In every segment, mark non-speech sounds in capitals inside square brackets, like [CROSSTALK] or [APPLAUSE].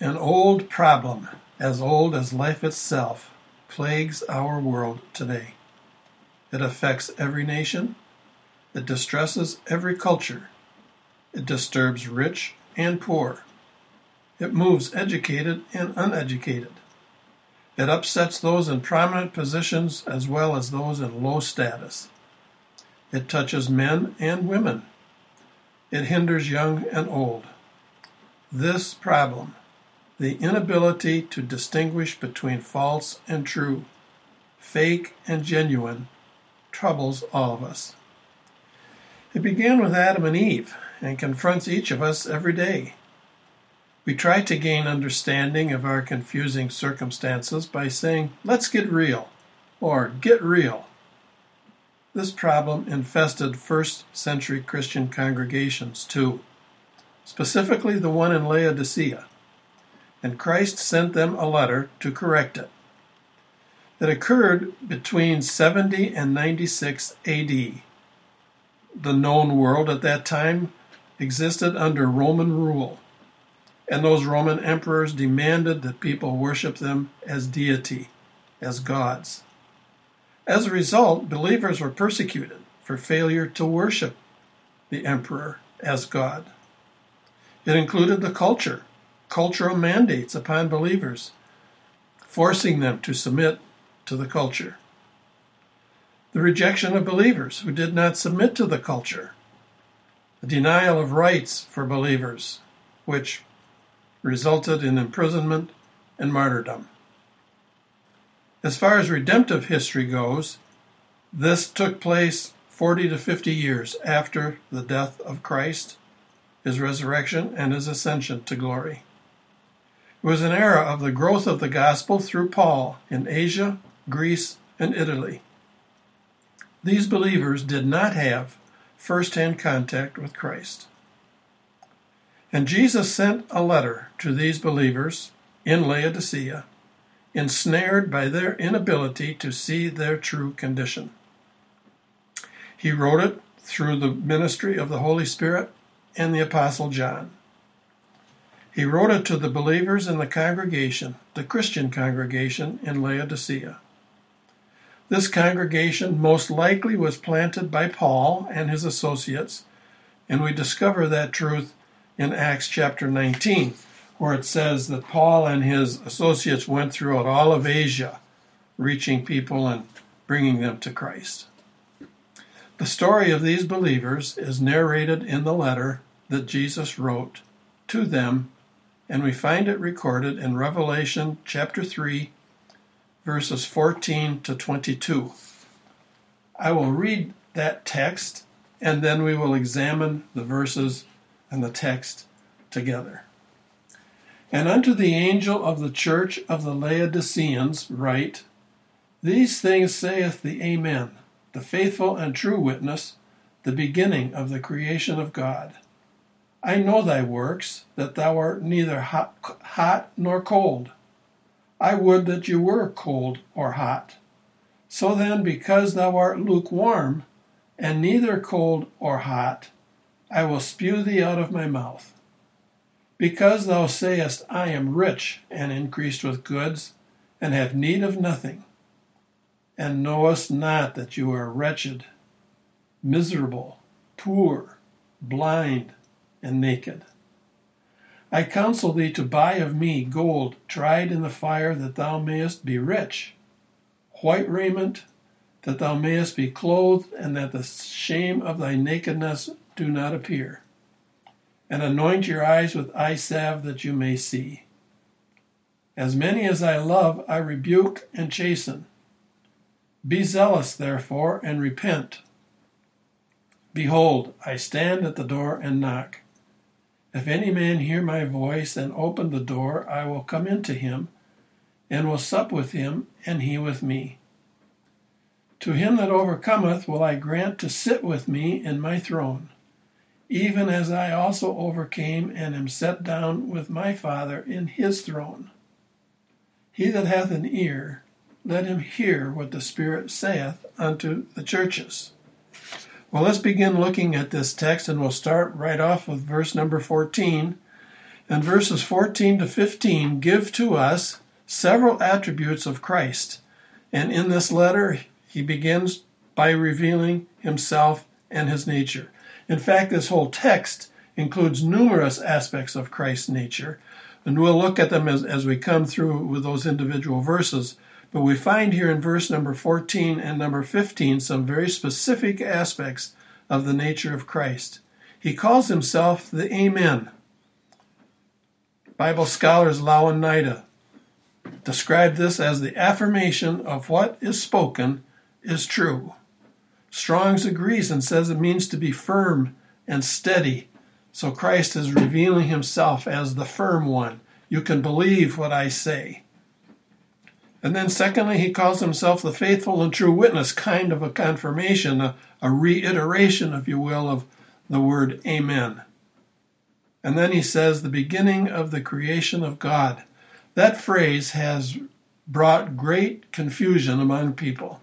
An old problem, as old as life itself, plagues our world today. It affects every nation. It distresses every culture. It disturbs rich and poor. It moves educated and uneducated. It upsets those in prominent positions as well as those in low status. It touches men and women. It hinders young and old. This problem, the inability to distinguish between false and true, fake and genuine, troubles all of us. It began with Adam and Eve and confronts each of us every day. We try to gain understanding of our confusing circumstances by saying, let's get real, or get real. This problem infested first century Christian congregations too, specifically the one in Laodicea, and Christ sent them a letter to correct it. It occurred between 70 and 96 AD. The known world at that time existed under Roman rule and those Roman emperors demanded that people worship them as deity, as gods. As a result, believers were persecuted for failure to worship the emperor as God. It included the culture, cultural mandates upon believers, forcing them to submit to the culture. The rejection of believers who did not submit to the culture. The denial of rights for believers, which resulted in imprisonment and martyrdom. As far as redemptive history goes, this took place 40 to 50 years after the death of Christ, his resurrection, and his ascension to glory. Was an era of the growth of the gospel through Paul in Asia, Greece, and Italy. These believers did not have first hand contact with Christ. And Jesus sent a letter to these believers in Laodicea, ensnared by their inability to see their true condition. He wrote it through the ministry of the Holy Spirit and the Apostle John. He wrote it to the believers in the congregation, the Christian congregation in Laodicea. This congregation most likely was planted by Paul and his associates, and we discover that truth in Acts chapter 19, where it says that Paul and his associates went throughout all of Asia, reaching people and bringing them to Christ. The story of these believers is narrated in the letter that Jesus wrote to them, and we find it recorded in Revelation chapter 3, verses 14 to 22. I will read that text, and then we will examine the verses and the text together. And unto the angel of the church of the Laodiceans write, These things saith the Amen, the faithful and true witness, the beginning of the creation of God. I know thy works, that thou art neither hot, hot nor cold. I would that you were cold or hot. So then, because thou art lukewarm, and neither cold or hot, I will spew thee out of my mouth. Because thou sayest, I am rich and increased with goods, and have need of nothing, and knowest not that you are wretched, miserable, poor, blind, and naked. I counsel thee to buy of me gold tried in the fire, that thou mayest be rich, white raiment, that thou mayest be clothed, and that the shame of thy nakedness do not appear. And anoint your eyes with eye salve that you may see. As many as I love, I rebuke and chasten. Be zealous, therefore, and repent. Behold, I stand at the door and knock. If any man hear my voice and open the door, I will come into him, and will sup with him, and he with me. To him that overcometh will I grant to sit with me in my throne even as I also overcame and am set down with my Father in his throne. He that hath an ear, let him hear what the Spirit saith unto the churches. Well, let's begin looking at this text, and we'll start right off with verse number 14. And verses 14 to 15 give to us several attributes of Christ. And in this letter, he begins by revealing himself and his nature. In fact, this whole text includes numerous aspects of Christ's nature, and we'll look at them as, as we come through with those individual verses. But we find here in verse number 14 and number 15 some very specific aspects of the nature of Christ. He calls himself the Amen. Bible scholars Louw and Nida describe this as the affirmation of what is spoken is true. Strong's agrees and says it means to be firm and steady. So Christ is revealing himself as the firm one. You can believe what I say. And then, secondly, he calls himself the faithful and true witness, kind of a confirmation, a, a reiteration, if you will, of the word Amen. And then he says, the beginning of the creation of God. That phrase has brought great confusion among people.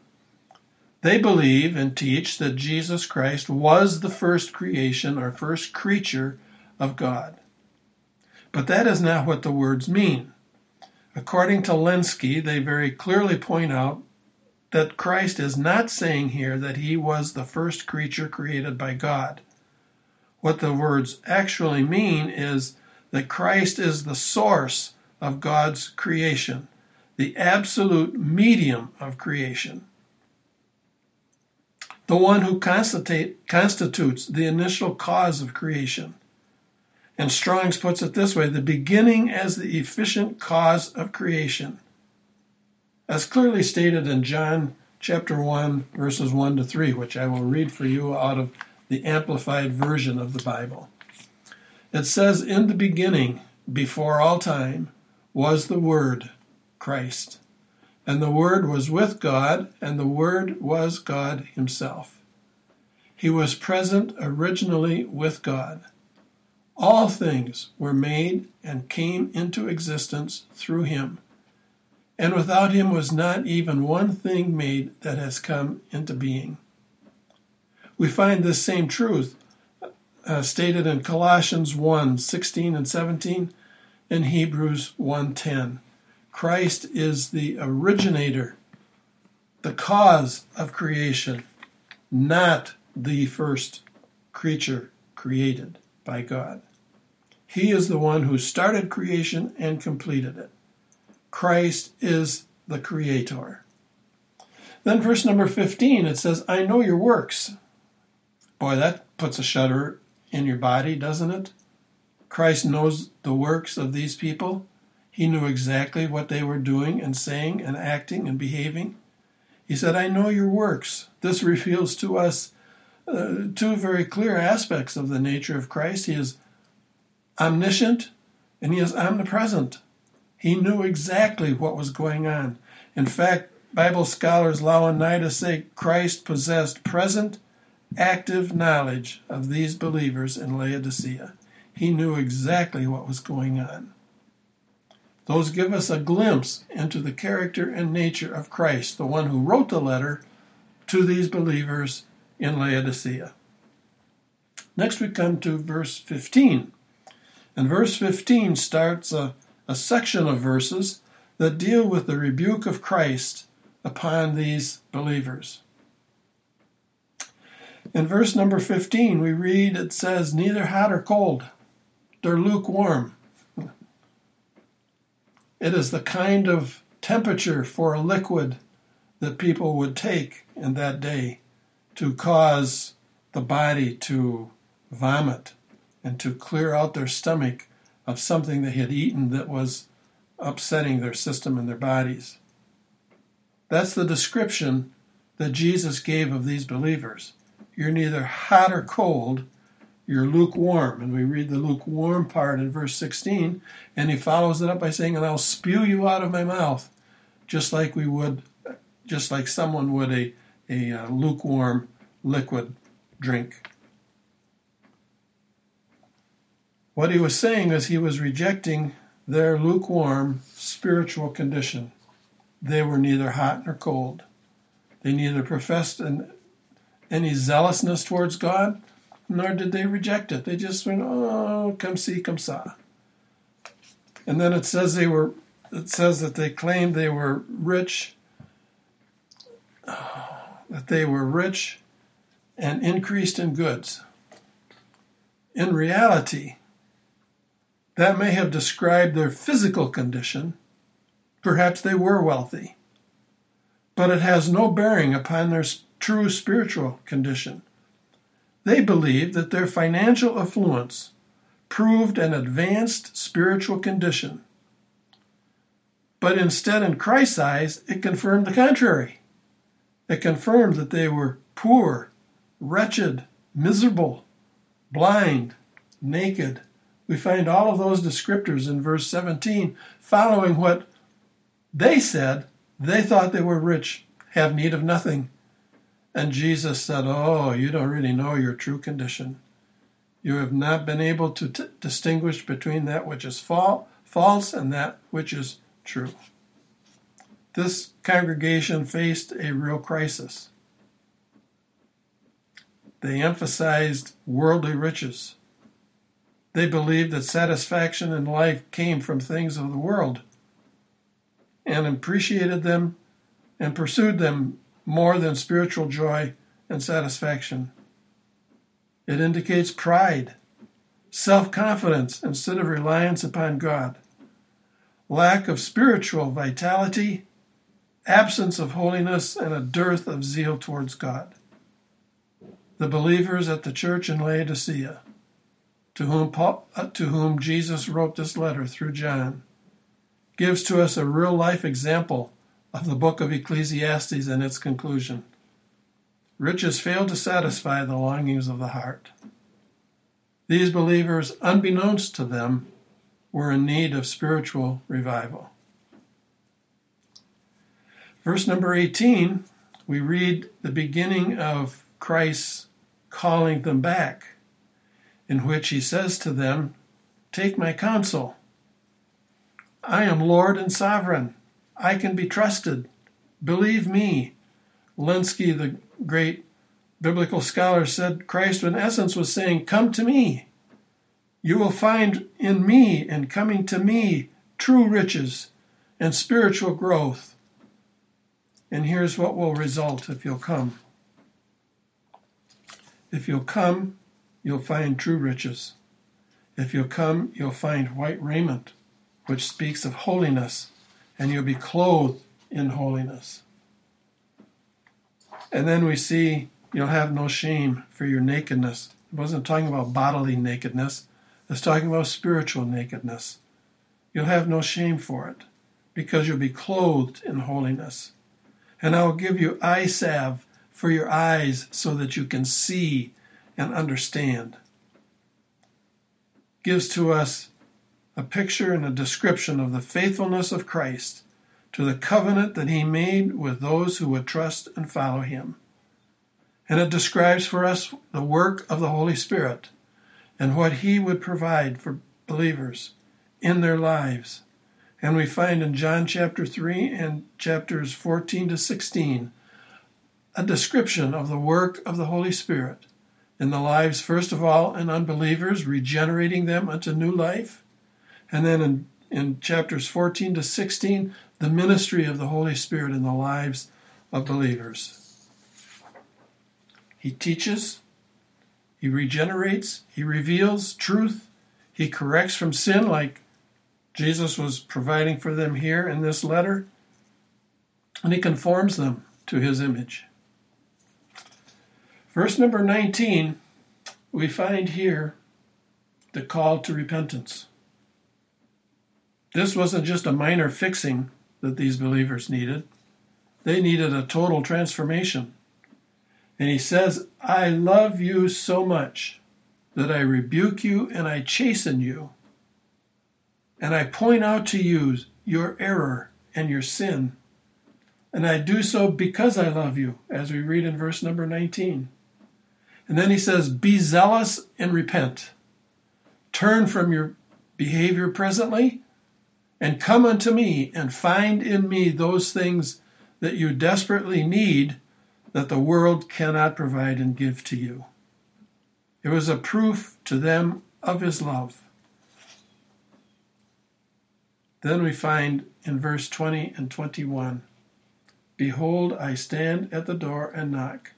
They believe and teach that Jesus Christ was the first creation or first creature of God. But that is not what the words mean. According to Lenski, they very clearly point out that Christ is not saying here that he was the first creature created by God. What the words actually mean is that Christ is the source of God's creation, the absolute medium of creation the one who constitutes the initial cause of creation. And Strong's puts it this way the beginning as the efficient cause of creation. As clearly stated in John chapter 1, verses 1 to 3, which I will read for you out of the Amplified Version of the Bible. It says, In the beginning, before all time, was the Word, Christ. And the Word was with God, and the Word was God Himself. He was present originally with God. All things were made and came into existence through Him. And without Him was not even one thing made that has come into being. We find this same truth uh, stated in Colossians 1 16 and 17 and Hebrews 1 10. Christ is the originator, the cause of creation, not the first creature created by God. He is the one who started creation and completed it. Christ is the creator. Then, verse number 15, it says, I know your works. Boy, that puts a shudder in your body, doesn't it? Christ knows the works of these people. He knew exactly what they were doing and saying and acting and behaving. He said, I know your works. This reveals to us uh, two very clear aspects of the nature of Christ. He is omniscient and he is omnipresent. He knew exactly what was going on. In fact, Bible scholars Nida say Christ possessed present, active knowledge of these believers in Laodicea. He knew exactly what was going on. Those give us a glimpse into the character and nature of Christ, the one who wrote the letter to these believers in Laodicea. Next, we come to verse 15. And verse 15 starts a, a section of verses that deal with the rebuke of Christ upon these believers. In verse number 15, we read it says, Neither hot or cold, they're lukewarm. It is the kind of temperature for a liquid that people would take in that day to cause the body to vomit and to clear out their stomach of something they had eaten that was upsetting their system and their bodies. That's the description that Jesus gave of these believers. You're neither hot or cold, you're lukewarm. And we read the lukewarm part in verse 16, and he follows it up by saying, And I'll spew you out of my mouth, just like we would, just like someone would a, a uh, lukewarm liquid drink. What he was saying is he was rejecting their lukewarm spiritual condition. They were neither hot nor cold. They neither professed an, any zealousness towards God, nor did they reject it. They just went, oh, come see, come saw. And then it says they were it says that they claimed they were rich that they were rich and increased in goods. In reality, that may have described their physical condition. Perhaps they were wealthy. But it has no bearing upon their true spiritual condition. They believed that their financial affluence proved an advanced spiritual condition. But instead, in Christ's eyes, it confirmed the contrary. It confirmed that they were poor, wretched, miserable, blind, naked. We find all of those descriptors in verse 17 following what they said. They thought they were rich, have need of nothing. And Jesus said, Oh, you don't really know your true condition. You have not been able to t- distinguish between that which is fa- false and that which is true. This congregation faced a real crisis. They emphasized worldly riches. They believed that satisfaction in life came from things of the world and appreciated them and pursued them more than spiritual joy and satisfaction. It indicates pride, self confidence instead of reliance upon God, lack of spiritual vitality, absence of holiness, and a dearth of zeal towards God. The believers at the church in Laodicea, to whom, Paul, uh, to whom Jesus wrote this letter through John, gives to us a real life example of the book of Ecclesiastes and its conclusion. Riches fail to satisfy the longings of the heart. These believers, unbeknownst to them, were in need of spiritual revival. Verse number 18, we read the beginning of Christ's calling them back, in which he says to them, Take my counsel. I am Lord and sovereign. I can be trusted. Believe me. Lenski, the great biblical scholar, said Christ, in essence, was saying, Come to me. You will find in me and coming to me true riches and spiritual growth. And here's what will result if you'll come. If you'll come, you'll find true riches. If you'll come, you'll find white raiment, which speaks of holiness and you'll be clothed in holiness. And then we see you'll have no shame for your nakedness. It wasn't talking about bodily nakedness, it's talking about spiritual nakedness. You'll have no shame for it because you'll be clothed in holiness. And I will give you eye salve for your eyes so that you can see and understand. Gives to us a picture and a description of the faithfulness of Christ to the covenant that he made with those who would trust and follow him. And it describes for us the work of the Holy Spirit and what he would provide for believers in their lives. And we find in John chapter 3 and chapters 14 to 16 a description of the work of the Holy Spirit in the lives, first of all, in unbelievers, regenerating them unto new life, and then in, in chapters 14 to 16, the ministry of the Holy Spirit in the lives of believers. He teaches, he regenerates, he reveals truth, he corrects from sin, like Jesus was providing for them here in this letter, and he conforms them to his image. Verse number 19, we find here the call to repentance. This wasn't just a minor fixing that these believers needed, they needed a total transformation. And he says, I love you so much that I rebuke you and I chasten you. And I point out to you your error and your sin. And I do so because I love you, as we read in verse number 19. And then he says, Be zealous and repent. Turn from your behavior presently and come unto me and find in me those things that you desperately need that the world cannot provide and give to you. It was a proof to them of his love. Then we find in verse 20 and 21 Behold, I stand at the door and knock.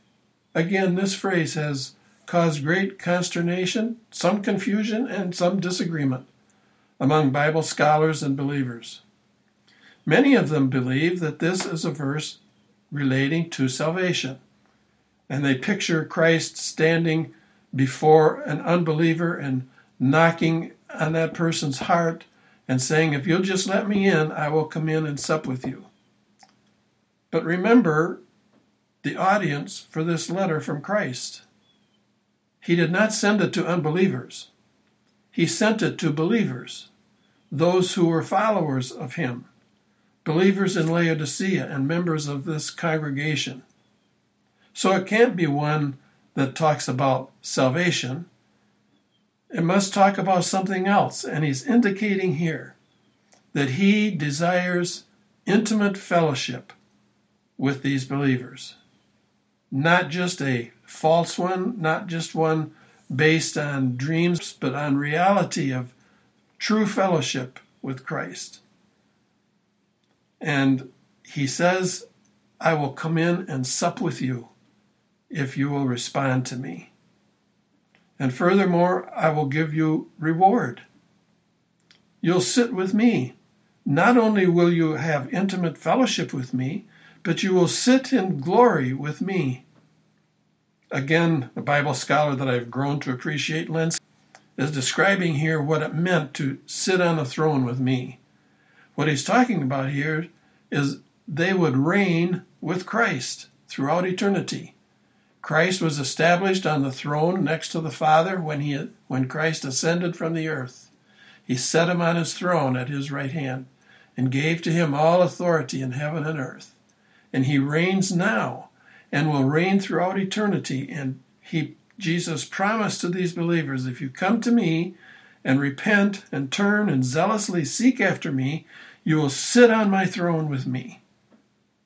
Again, this phrase has caused great consternation, some confusion, and some disagreement among Bible scholars and believers. Many of them believe that this is a verse relating to salvation, and they picture Christ standing before an unbeliever and knocking on that person's heart and saying, If you'll just let me in, I will come in and sup with you. But remember the audience for this letter from Christ. He did not send it to unbelievers, He sent it to believers, those who were followers of Him, believers in Laodicea and members of this congregation. So it can't be one that talks about salvation. It must talk about something else, and he's indicating here that he desires intimate fellowship with these believers. Not just a false one, not just one based on dreams, but on reality of true fellowship with Christ. And he says, I will come in and sup with you if you will respond to me. And furthermore, I will give you reward. You'll sit with me. Not only will you have intimate fellowship with me, but you will sit in glory with me. Again, a Bible scholar that I've grown to appreciate, Lentz, is describing here what it meant to sit on a throne with me. What he's talking about here is they would reign with Christ throughout eternity. Christ was established on the throne next to the Father when, he, when Christ ascended from the earth. He set him on his throne at his right hand and gave to him all authority in heaven and earth. And he reigns now and will reign throughout eternity. And he, Jesus promised to these believers, if you come to me and repent and turn and zealously seek after me, you will sit on my throne with me.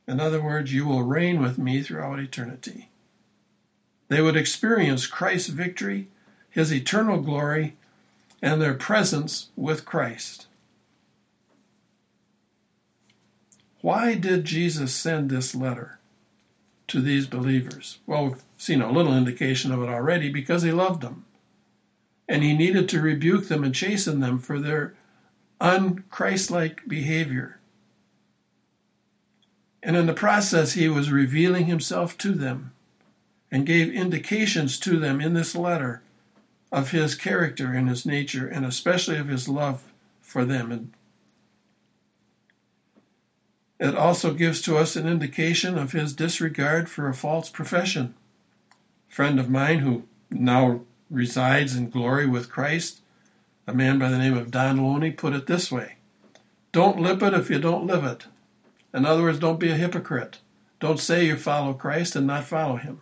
In other words, you will reign with me throughout eternity. They would experience Christ's victory, his eternal glory, and their presence with Christ. Why did Jesus send this letter to these believers? Well, we've seen a little indication of it already because he loved them. And he needed to rebuke them and chasten them for their unchristlike behavior. And in the process, he was revealing himself to them and gave indications to them in this letter of his character and his nature, and especially of his love for them. And it also gives to us an indication of his disregard for a false profession. A friend of mine who now resides in glory with Christ, a man by the name of Don Loney, put it this way Don't lip it if you don't live it. In other words, don't be a hypocrite. Don't say you follow Christ and not follow him.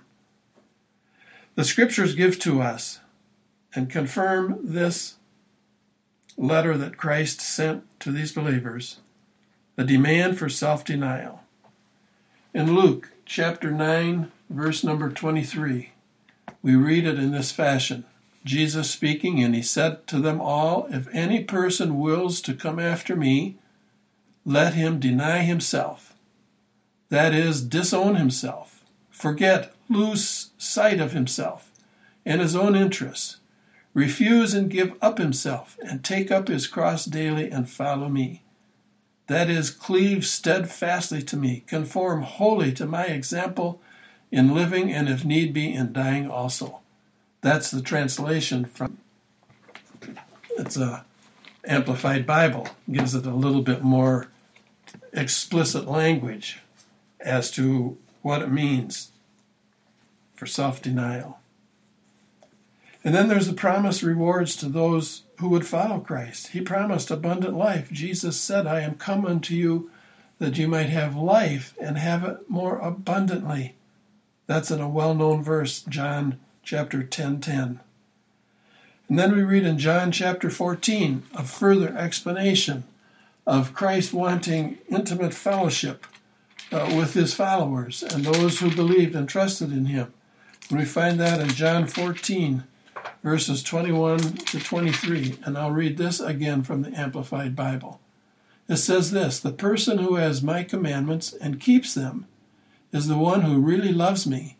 The scriptures give to us and confirm this letter that Christ sent to these believers the demand for self denial. In Luke chapter 9, verse number 23, we read it in this fashion Jesus speaking, and he said to them all, If any person wills to come after me, let him deny himself. That is, disown himself, forget lose sight of himself and his own interests, refuse and give up himself, and take up his cross daily and follow me. That is, cleave steadfastly to me, conform wholly to my example in living and, if need be, in dying also. That's the translation from it's a amplified Bible. Gives it a little bit more explicit language as to what it means for self denial. And then there's the promised rewards to those who would follow Christ. He promised abundant life. Jesus said, I am come unto you that you might have life and have it more abundantly. That's in a well known verse, John chapter 10 10. And then we read in John chapter 14 a further explanation of Christ wanting intimate fellowship uh, with his followers and those who believed and trusted in him. We find that in John 14, verses 21 to 23. And I'll read this again from the Amplified Bible. It says this The person who has my commandments and keeps them is the one who really loves me,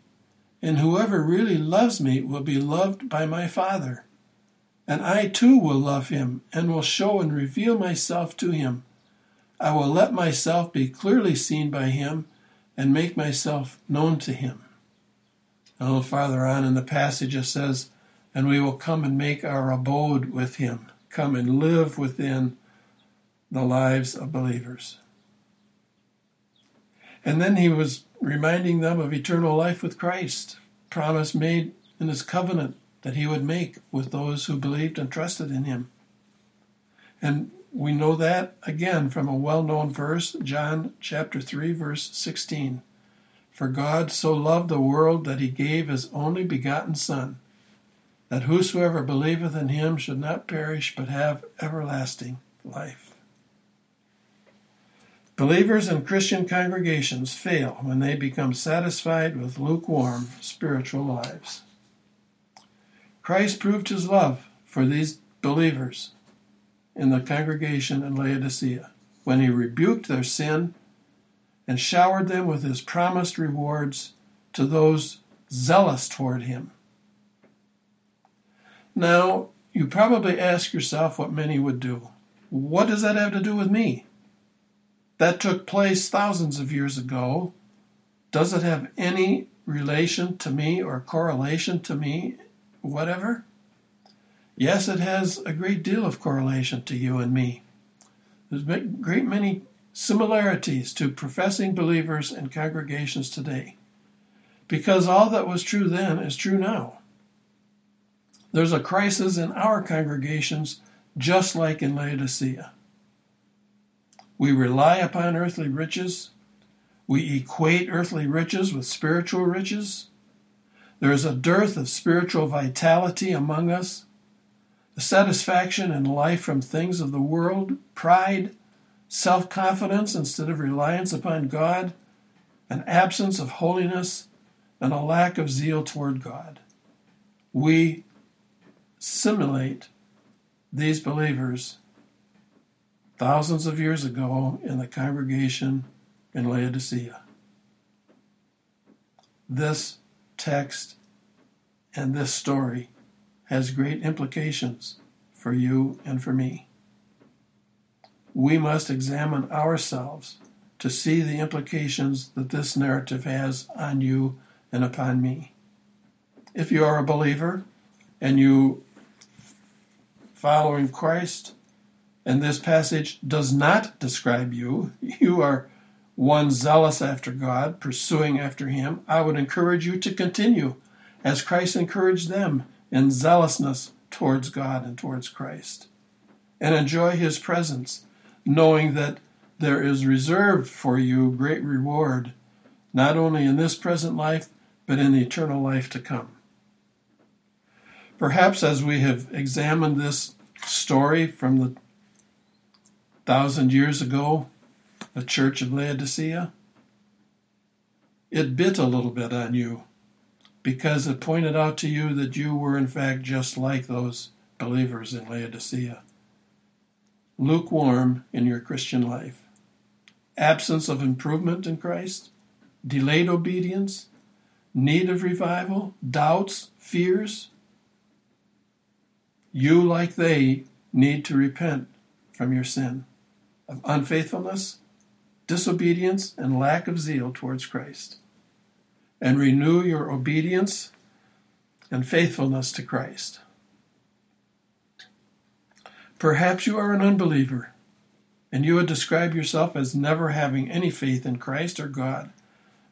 and whoever really loves me will be loved by my Father. And I too will love him, and will show and reveal myself to him. I will let myself be clearly seen by him, and make myself known to him. A little farther on in the passage it says, And we will come and make our abode with him, come and live within the lives of believers. And then he was reminding them of eternal life with Christ, promise made in his covenant that he would make with those who believed and trusted in him. And we know that again from a well known verse, John chapter 3, verse 16. For God so loved the world that he gave his only begotten Son, that whosoever believeth in him should not perish but have everlasting life. Believers in Christian congregations fail when they become satisfied with lukewarm spiritual lives. Christ proved his love for these believers in the congregation in Laodicea when he rebuked their sin and showered them with his promised rewards to those zealous toward him. Now, you probably ask yourself what many would do. What does that have to do with me? That took place thousands of years ago. Does it have any relation to me or correlation to me, whatever? Yes, it has a great deal of correlation to you and me. There's a great many similarities to professing believers and congregations today, because all that was true then is true now. There's a crisis in our congregations just like in Laodicea. We rely upon earthly riches. We equate earthly riches with spiritual riches. There is a dearth of spiritual vitality among us. The satisfaction in life from things of the world, pride, self confidence instead of reliance upon God, an absence of holiness, and a lack of zeal toward God. We simulate these believers thousands of years ago in the congregation in Laodicea. This text and this story has great implications for you and for me. We must examine ourselves to see the implications that this narrative has on you and upon me. If you are a believer and you following Christ, and this passage does not describe you. [LAUGHS] You are one zealous after God, pursuing after Him. I would encourage you to continue as Christ encouraged them in zealousness towards God and towards Christ. And enjoy His presence, knowing that there is reserved for you great reward, not only in this present life, but in the eternal life to come. Perhaps as we have examined this story from the thousand years ago, the church of Laodicea, it bit a little bit on you because it pointed out to you that you were, in fact, just like those believers in Laodicea. Lukewarm in your Christian life, absence of improvement in Christ, delayed obedience, need of revival, doubts, fears. You, like they, need to repent from your sin of unfaithfulness, disobedience, and lack of zeal towards Christ. And renew your obedience and faithfulness to Christ. Perhaps you are an unbeliever, and you would describe yourself as never having any faith in Christ or God.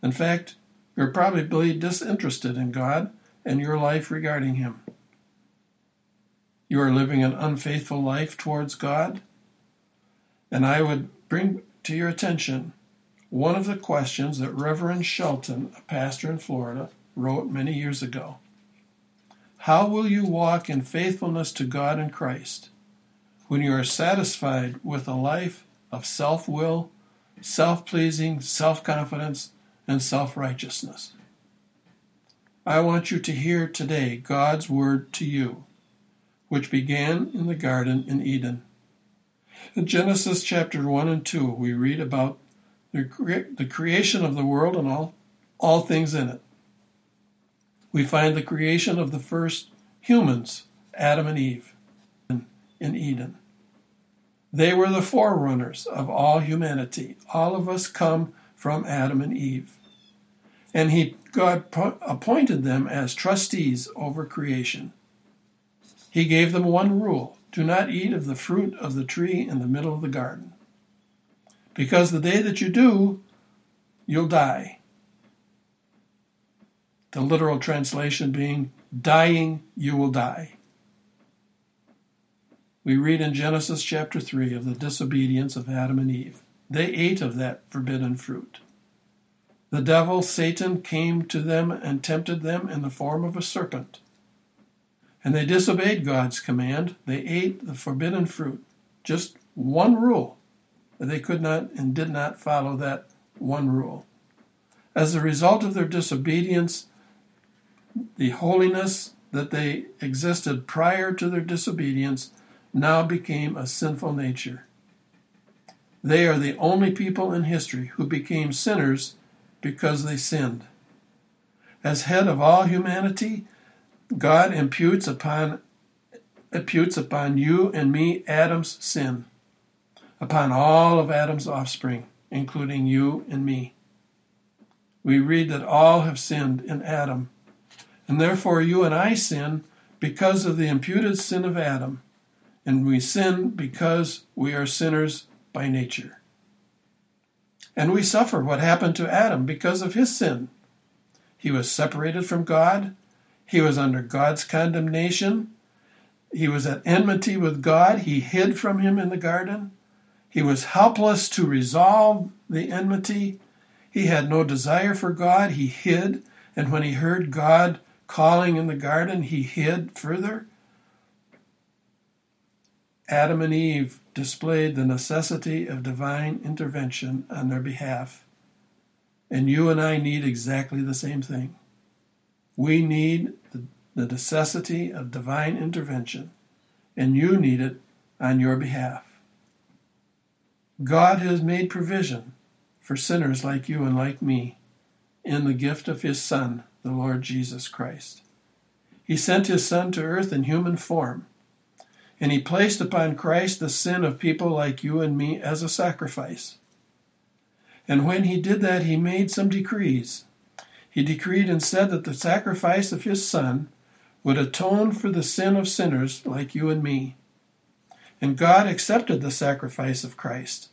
In fact, you're probably disinterested in God and your life regarding Him. You are living an unfaithful life towards God and I would bring to your attention one of the questions that Reverend Shelton, a pastor in Florida, wrote many years ago. How will you walk in faithfulness to God and Christ when you are satisfied with a life of self will, self pleasing, self confidence, and self righteousness? I want you to hear today God's word to you, which began in the garden in Eden In Genesis chapter 1 and 2, we read about the, cre- the creation of the world and all, all things in it. We find the creation of the first humans, Adam and Eve, in, in Eden. They were the forerunners of all humanity. All of us come from Adam and Eve. And he God appointed them as trustees over creation. He gave them one rule do not eat of the fruit of the tree in the middle of the garden. Because the day that you do, you'll die. The literal translation being, dying, you will die. We read in Genesis chapter 3 of the disobedience of Adam and Eve. They ate of that forbidden fruit. The devil, Satan, came to them and tempted them in the form of a serpent. And they disobeyed God's command. They ate the forbidden fruit. Just one rule. They could not and did not follow that one rule. As a result of their disobedience, the holiness that they existed prior to their disobedience now became a sinful nature. They are the only people in history who became sinners because they sinned. As head of all humanity, God imputes upon imputes upon you and me Adam's sin, upon all of Adam's offspring, including you and me. We read that all have sinned in Adam, and therefore you and I sin because of the imputed sin of Adam and we sin because we are sinners by nature. And we suffer what happened to Adam because of his sin. He was separated from God, he was under God's condemnation, he was at enmity with God, he hid from him in the garden, he was helpless to resolve the enmity, he had no desire for God, he hid, and when he heard God calling in the garden, he hid further. Adam and Eve displayed the necessity of divine intervention on their behalf. And you and I need exactly the same thing. We need the, necessity of divine intervention, and you need it on your behalf. God has made provision for sinners like you and like me in the gift of His Son, the Lord Jesus Christ. He sent His Son to earth in human form and he placed upon Christ the sin of people like you and me as a sacrifice. And when he did that, he made some decrees. He decreed and said that the sacrifice of his Son would atone for the sin of sinners like you and me. And God accepted the sacrifice of Christ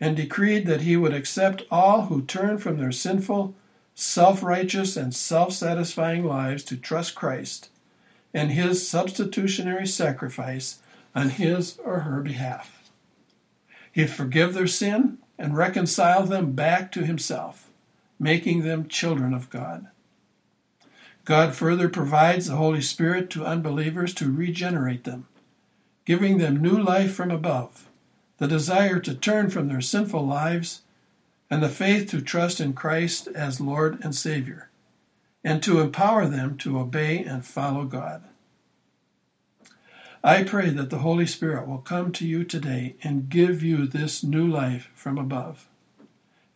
and decreed that he would accept all who turn from their sinful, self righteous, and self satisfying lives to trust Christ and his substitutionary sacrifice on his or her behalf. He'd forgive their sin and reconcile them back to himself, making them children of God. God further provides the Holy Spirit to unbelievers to regenerate them, giving them new life from above, the desire to turn from their sinful lives, and the faith to trust in Christ as Lord and Savior and to empower them to obey and follow God. I pray that the Holy Spirit will come to you today and give you this new life from above,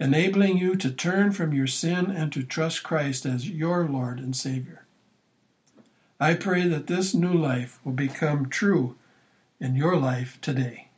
enabling you to turn from your sin and to trust Christ as your Lord and Savior. I pray that this new life will become true in your life today.